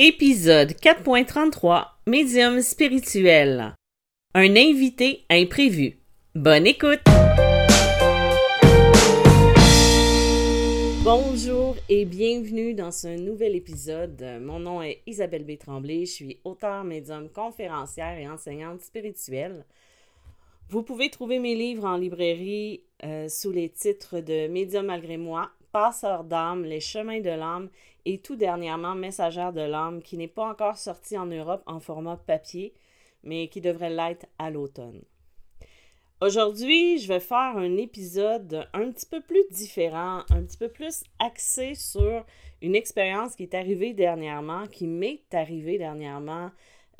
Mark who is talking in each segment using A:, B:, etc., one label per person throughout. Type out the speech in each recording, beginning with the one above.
A: Épisode 4.33 Médium spirituel. Un invité imprévu. Bonne écoute! Bonjour et bienvenue dans ce nouvel épisode. Mon nom est Isabelle B. Je suis auteure, médium, conférencière et enseignante spirituelle. Vous pouvez trouver mes livres en librairie euh, sous les titres de Médium malgré moi, D'âme, Les chemins de l'âme et tout dernièrement Messagère de l'âme qui n'est pas encore sorti en Europe en format papier, mais qui devrait l'être à l'automne. Aujourd'hui, je vais faire un épisode un petit peu plus différent, un petit peu plus axé sur une expérience qui est arrivée dernièrement, qui m'est arrivée dernièrement,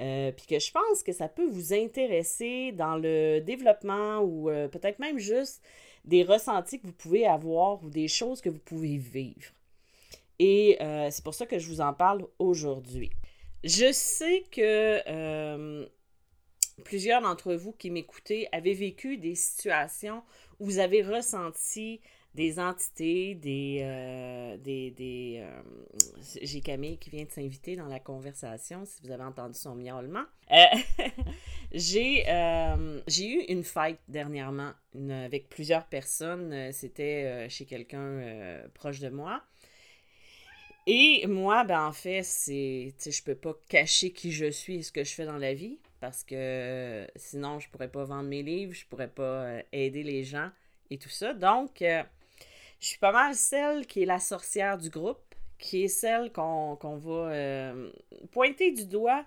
A: euh, puis que je pense que ça peut vous intéresser dans le développement ou euh, peut-être même juste des ressentis que vous pouvez avoir ou des choses que vous pouvez vivre. Et euh, c'est pour ça que je vous en parle aujourd'hui. Je sais que euh, plusieurs d'entre vous qui m'écoutez avaient vécu des situations où vous avez ressenti des entités, des... Euh, des, des J'ai Camille qui vient de s'inviter dans la conversation, si vous avez entendu son miaulement. j'ai eu une fête dernièrement avec plusieurs personnes. C'était chez quelqu'un proche de moi. Et moi, ben en fait, c'est. Je peux pas cacher qui je suis et ce que je fais dans la vie parce que sinon, je pourrais pas vendre mes livres, je pourrais pas euh, aider les gens et tout ça. Donc, euh, je suis pas mal celle qui est la sorcière du groupe, qui est celle qu'on va euh, pointer du doigt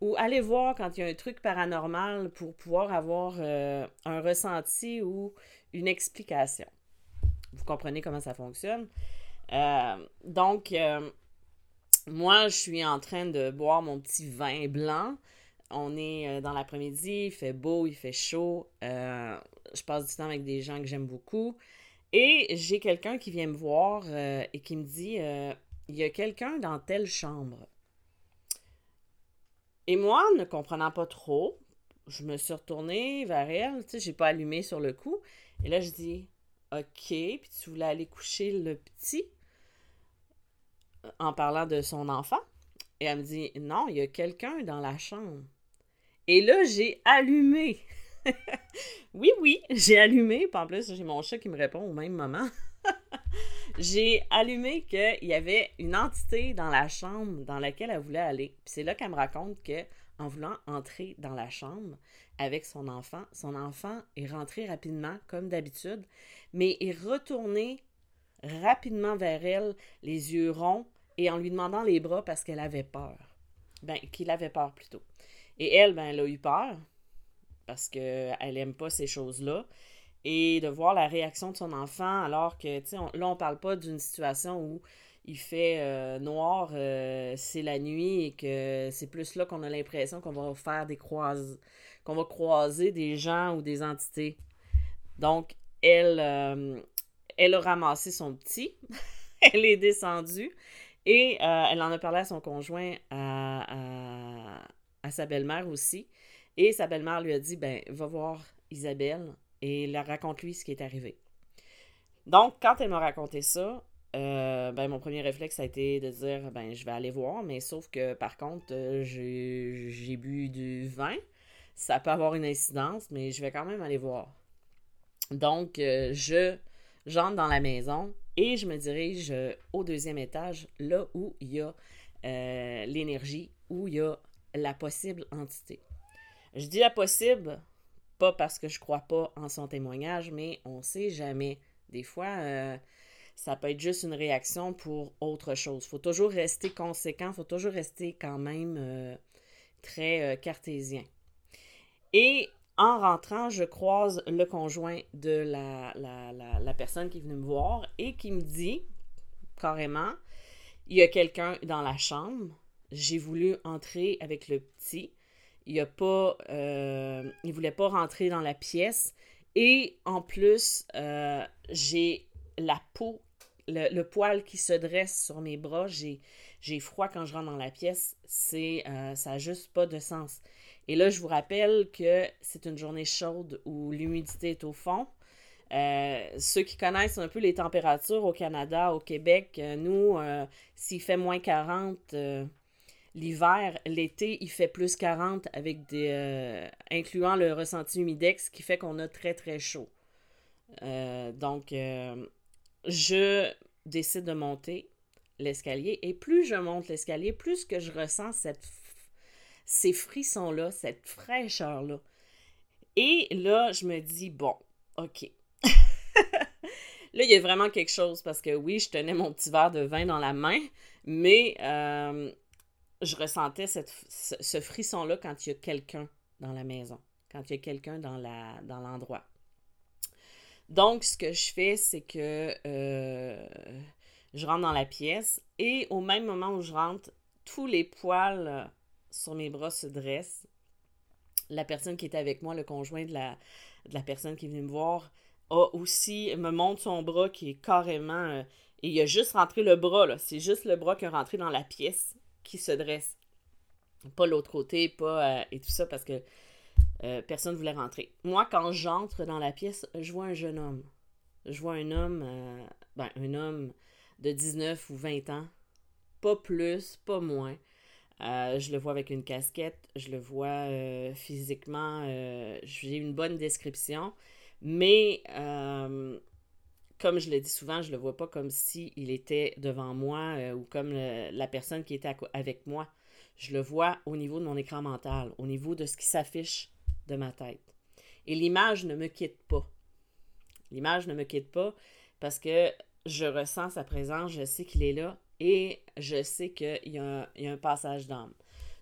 A: ou aller voir quand il y a un truc paranormal pour pouvoir avoir un ressenti ou une explication. Vous comprenez comment ça fonctionne? Euh, donc, euh, moi, je suis en train de boire mon petit vin blanc. On est euh, dans l'après-midi, il fait beau, il fait chaud. je passe du temps avec des gens que j'aime beaucoup. Et j'ai quelqu'un qui vient me voir et qui me dit il y a quelqu'un dans telle chambre. Et moi, ne comprenant pas trop, je me suis retournée vers elle. Tu sais, j'ai pas allumé sur le coup. Et là, je dis OK, puis tu voulais aller coucher le petit en parlant de son enfant? Et elle me dit Non, il y a quelqu'un dans la chambre. Et là, j'ai allumé. Oui, oui, j'ai allumé. En plus, j'ai mon chat qui me répond au même moment. j'ai allumé qu'il y avait une entité dans la chambre dans laquelle elle voulait aller. Puis c'est là qu'elle me raconte que en voulant entrer dans la chambre avec son enfant, son enfant est rentré rapidement, comme d'habitude, mais est retourné rapidement vers elle, les yeux ronds, et en lui demandant les bras parce qu'elle avait peur. Ben, qu'il avait peur plutôt. Et elle, ben, elle a eu peur parce qu'elle n'aime pas ces choses-là. Et de voir la réaction de son enfant alors que, tu sais, là, on parle pas d'une situation où il fait euh, noir, euh, c'est la nuit et que c'est plus là qu'on a l'impression qu'on va faire des croises, qu'on va croiser des gens ou des entités. Donc, elle, euh, elle a ramassé son petit, elle est descendue et elle en a parlé à son conjoint, à, sa belle-mère aussi. Et sa belle-mère lui a dit ben, va voir Isabelle et raconte-lui ce qui est arrivé. Donc, quand elle m'a raconté ça, euh, ben, mon premier réflexe a été de dire ben, je vais aller voir, mais sauf que par contre, euh, j'ai bu du vin. Ça peut avoir une incidence, mais je vais quand même aller voir. Donc, je j'entre dans la maison et je me dirige euh, au deuxième étage, là où il y a euh, l'énergie, où il y a la possible entité. Je dis la possible, pas parce que je crois pas en son témoignage, mais on sait jamais. Des fois, euh, ça peut être juste une réaction pour autre chose. Faut toujours rester conséquent, faut toujours rester quand même très cartésien. Et en rentrant, je croise le conjoint de la, la, personne qui est venue me voir et qui me dit carrément il y a quelqu'un dans la chambre. J'ai voulu entrer avec le petit. Il a pas. Euh, il voulait pas rentrer dans la pièce. Et en plus, euh, j'ai la peau, le, poil qui se dresse sur mes bras. J'ai, froid quand je rentre dans la pièce. C'est, euh, ça n'a juste pas de sens. Et là, je vous rappelle que c'est une journée chaude où l'humidité est au fond. Euh, ceux qui connaissent un peu les températures au Canada, au Québec, nous, s'il fait moins 40, L'hiver, l'été, il fait plus 40 avec des. Euh, incluant le ressenti humidex qui fait qu'on a très très chaud. Euh, donc, euh, je décide de monter l'escalier et plus je monte l'escalier, plus que je ressens cette, ces frissons-là, cette fraîcheur-là. Et là, je me dis, bon, OK. là, il y a vraiment quelque chose parce que oui, je tenais mon petit verre de vin dans la main, mais je ressentais ce, frisson-là quand il y a quelqu'un dans la maison, quand il y a quelqu'un dans, l'endroit. Donc, ce que je fais, c'est que euh, je rentre dans la pièce et au même moment où je rentre, tous les poils sur mes bras se dressent. La personne qui était avec moi, le conjoint de la, personne qui est venue me voir, a aussi, me montre son bras qui est carrément. Euh, il a juste rentré le bras, là. C'est juste le bras qui est rentré dans la pièce qui se dresse. Pas l'autre côté, pas. Euh, et tout ça, parce que euh, personne ne voulait rentrer. Moi, quand j'entre dans la pièce, je vois un jeune homme. Je vois un homme, euh, ben, un homme de 19 ou 20 ans. Pas plus, pas moins. je le vois avec une casquette, je le vois physiquement, j'ai une bonne description, mais comme je le dis souvent, je le vois pas comme s'il il était devant moi euh, ou comme la personne qui était avec moi. Je le vois au niveau de mon écran mental, au niveau de ce qui s'affiche de ma tête. Et l'image ne me quitte pas. L'image ne me quitte pas parce que je ressens sa présence, je sais qu'il est là et je sais qu'il y, a un passage d'âme.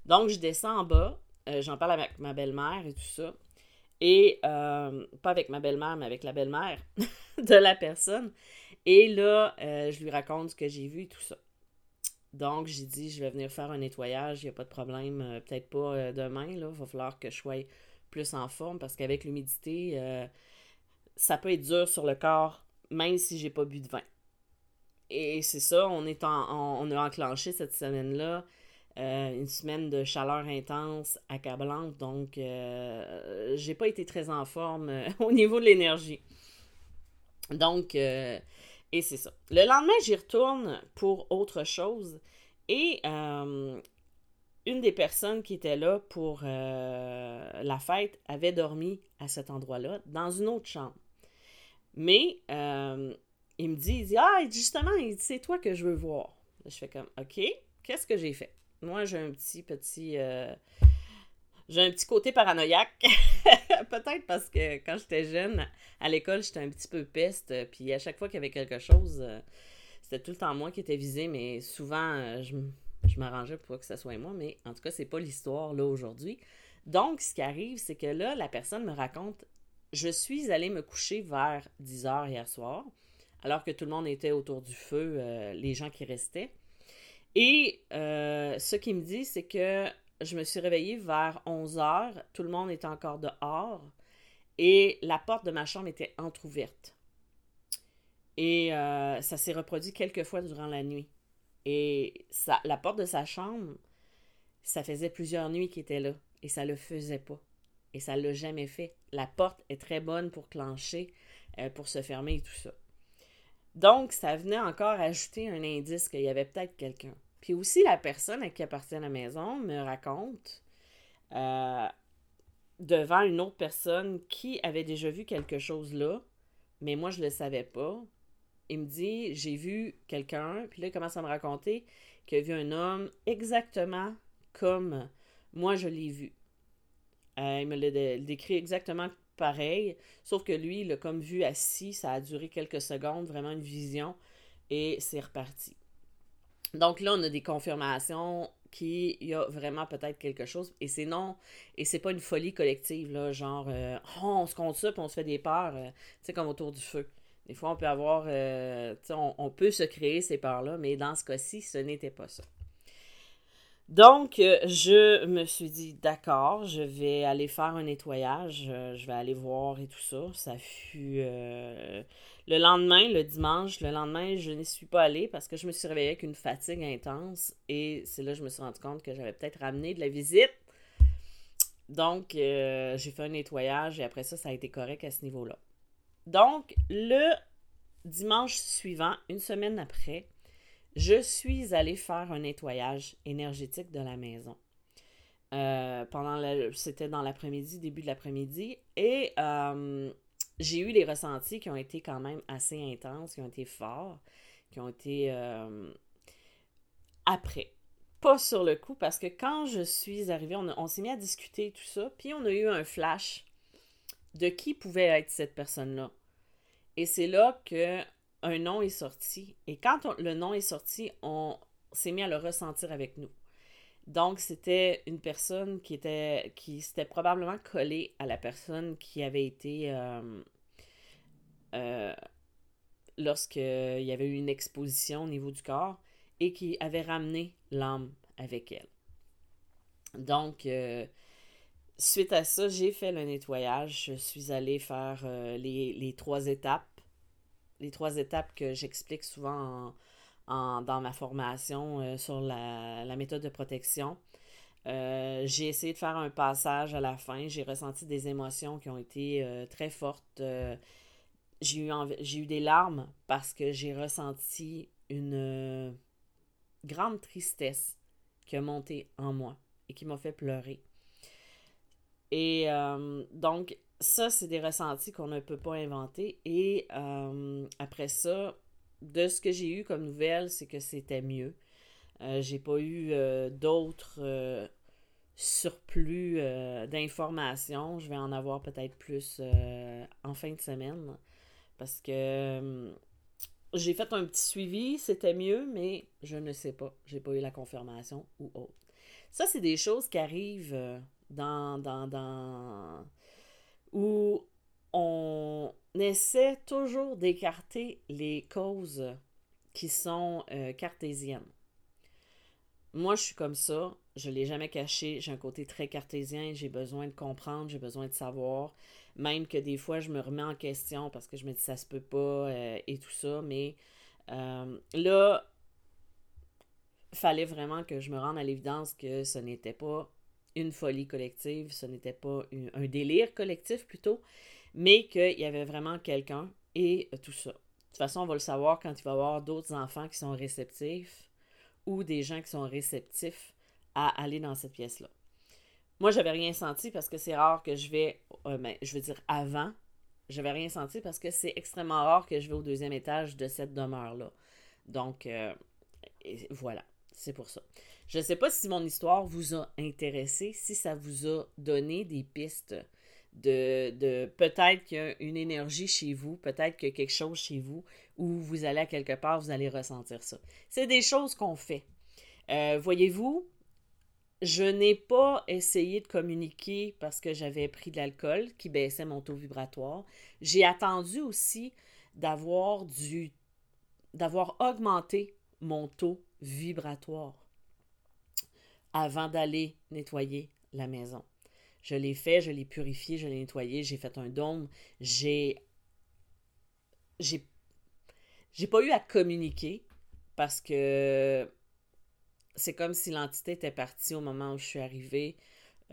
A: Donc, je descends en bas, euh, j'en parle avec ma belle-mère et tout ça. Et euh, pas avec ma belle-mère, mais avec la belle-mère de la personne. Et là, euh, je lui raconte ce que j'ai vu et tout ça. Donc, j'ai dit, je vais venir faire un nettoyage, il n'y a pas de problème, euh, peut-être pas demain, là, il va falloir que je sois plus en forme parce qu'avec l'humidité, ça peut être dur sur le corps, même si j'ai pas bu de vin. Et c'est ça, on, est en, on a enclenché cette semaine-là euh, une semaine de chaleur intense, accablante, donc euh, j'ai pas été très en forme euh, au niveau de l'énergie. Donc, et c'est ça. Le lendemain, j'y retourne pour autre chose et une des personnes qui était là pour la fête avait dormi à cet endroit-là, dans une autre chambre. Mais il me dit, il dit, ah, justement, c'est toi que je veux voir. Je fais comme, OK, qu'est-ce que j'ai fait? Moi, j'ai un petit, petit. Euh, j'ai un petit côté paranoïaque. Peut-être parce que quand j'étais jeune, à l'école, j'étais un petit peu peste. Puis à chaque fois qu'il y avait quelque chose, euh, c'était tout le temps moi qui étais visé, mais souvent, euh, je, m'arrangeais pour que ce soit moi. Mais en tout cas, c'est pas l'histoire là aujourd'hui. Donc, ce qui arrive, c'est que là, la personne me raconte Je suis allée me coucher vers 10 h hier soir, alors que tout le monde était autour du feu, les gens qui restaient. Et euh, ce qu'il me dit, c'est que je me suis réveillée vers 11 heures, tout le monde était encore dehors et la porte de ma chambre était entr'ouverte. Et euh, ça s'est reproduit quelques fois durant la nuit. Et la porte de sa chambre, ça faisait plusieurs nuits qu'il était là et ça le faisait pas. Et ça l'a jamais fait. La porte est très bonne pour clencher, euh, pour se fermer et tout ça. Donc, ça venait encore ajouter un indice qu'il y avait peut-être quelqu'un. Puis aussi, la personne à qui appartient la maison me raconte euh, devant une autre personne qui avait déjà vu quelque chose là, mais moi, je ne le savais pas. Il me dit J'ai vu quelqu'un, puis là, il commence à me raconter qu'il a vu un homme exactement comme moi, je l'ai vu. Euh, il me l'a décrit exactement pareil, sauf que lui, il l'a comme vu assis, ça a duré quelques secondes, vraiment une vision, et c'est reparti. Donc là, on a des confirmations qu'il y a vraiment peut-être quelque chose. Et c'est non, et c'est pas une folie collective, là, genre, euh, oh, on se compte ça, puis on se fait des peurs, euh, tu sais, comme autour du feu. Des fois, on peut avoir, euh, tu sais, on, peut se créer ces peurs-là, mais dans ce cas-ci, ce n'était pas ça. Donc, je me suis dit, d'accord, je vais aller faire un nettoyage, je vais aller voir et tout ça. Ça fut le lendemain, le dimanche, le lendemain, je n'y suis pas allée parce que je me suis réveillée avec une fatigue intense et c'est là que je me suis rendu compte que j'avais peut-être ramené de la visite. Donc, euh, j'ai fait un nettoyage et après ça, ça a été correct à ce niveau-là. Donc, le dimanche suivant, une semaine après, je suis allée faire un nettoyage énergétique de la maison. Euh, pendant c'était dans l'après-midi, début de l'après-midi, et euh, j'ai eu des ressentis qui ont été quand même assez intenses, qui ont été forts, qui ont été euh, après. Pas sur le coup, parce que quand je suis arrivée, on, s'est mis à discuter tout ça, puis on a eu un flash de qui pouvait être cette personne-là. Et c'est là que un nom est sorti. Et quand le nom est sorti, on s'est mis à le ressentir avec nous. Donc, c'était une personne qui était qui s'était probablement collée à la personne qui avait été euh, euh, lorsqu'il y avait eu une exposition au niveau du corps et qui avait ramené l'âme avec elle. Donc, euh, suite à ça, j'ai fait le nettoyage. Je suis allée faire les, trois étapes. Les trois étapes que j'explique souvent en, dans ma formation euh, sur la, méthode de protection. Euh, j'ai essayé de faire un passage à la fin. J'ai ressenti des émotions qui ont été euh, très fortes. j'ai eu, j'ai eu des larmes parce que j'ai ressenti une grande tristesse qui a monté en moi et qui m'a fait pleurer. Et donc, ça, c'est des ressentis qu'on ne peut pas inventer. Et après ça, de ce que j'ai eu comme nouvelle, c'est que c'était mieux. Euh, j'ai pas eu euh, d'autres euh, surplus d'informations. Je vais en avoir peut-être plus en fin de semaine. Parce que j'ai fait un petit suivi, c'était mieux, mais je ne sais pas. J'ai pas eu la confirmation ou autre. Ça, c'est des choses qui arrivent dans, dans, dans où on essaie toujours d'écarter les causes qui sont euh, cartésiennes. Moi, je suis comme ça. Je ne l'ai jamais caché. J'ai un côté très cartésien. J'ai besoin de comprendre. J'ai besoin de savoir. Même que des fois, je me remets en question parce que je me dis ça se peut pas euh, et tout ça. Mais euh, là, fallait vraiment que je me rende à l'évidence que ce n'était pas une folie collective, ce n'était pas un délire collectif plutôt, mais qu'il y avait vraiment quelqu'un et tout ça. De toute façon, on va le savoir quand il va y avoir d'autres enfants qui sont réceptifs ou des gens qui sont réceptifs à aller dans cette pièce-là. Moi, j'avais rien senti parce que c'est rare que je vais, euh, ben, je veux dire avant, j'avais rien senti parce que c'est extrêmement rare que je vais au deuxième étage de cette demeure-là. Donc, euh, voilà, c'est pour ça. Je ne sais pas si mon histoire vous a intéressé, si ça vous a donné des pistes de, peut-être qu'il y a une énergie chez vous, peut-être qu'il y a quelque chose chez vous où vous allez à quelque part, vous allez ressentir ça. C'est des choses qu'on fait. Euh, voyez-vous, je n'ai pas essayé de communiquer parce que j'avais pris de l'alcool qui baissait mon taux vibratoire. J'ai attendu aussi d'avoir du d'avoir augmenté mon taux vibratoire avant d'aller nettoyer la maison. Je l'ai fait, je l'ai purifié, je l'ai nettoyé, j'ai fait un dôme, j'ai. J'ai. J'ai pas eu à communiquer parce que c'est comme si l'entité était partie au moment où je suis arrivée,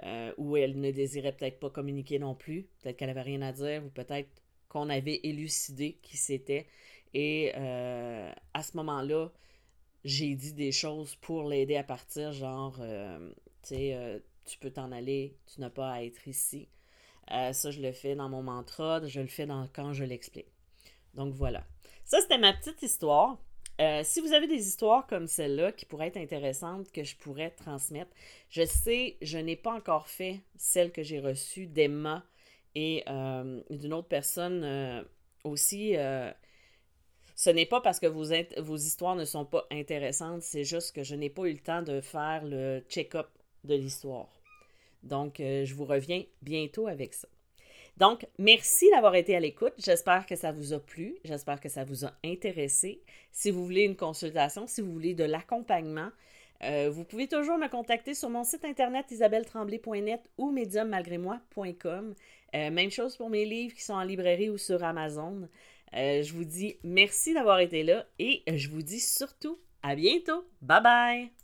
A: euh, où elle ne désirait peut-être pas communiquer non plus, peut-être qu'elle avait rien à dire, ou peut-être qu'on avait élucidé qui c'était. Et euh, à ce moment-là, j'ai dit des choses pour l'aider à partir, genre, euh, tu sais, tu peux t'en aller, tu n'as pas à être ici. Euh, ça, je le fais dans mon mantra, je le fais dans, quand je l'explique. Donc voilà. Ça, c'était ma petite histoire. Euh, si vous avez des histoires comme celle-là qui pourraient être intéressantes, que je pourrais transmettre, je sais, je n'ai pas encore fait celle que j'ai reçue d'Emma et euh, d'une autre personne aussi. ce n'est pas parce que vos, vos histoires ne sont pas intéressantes, c'est juste que je n'ai pas eu le temps de faire le check-up de l'histoire. Donc, euh, je vous reviens bientôt avec ça. Donc, merci d'avoir été à l'écoute. J'espère que ça vous a plu. J'espère que ça vous a intéressé. Si vous voulez une consultation, si vous voulez de l'accompagnement, euh, vous pouvez toujours me contacter sur mon site internet isabelletremblay.net ou médiummalgrémoi.com. Euh, même chose pour mes livres qui sont en librairie ou sur Amazon. je vous dis merci d'avoir été là et je vous dis surtout à bientôt. Bye bye!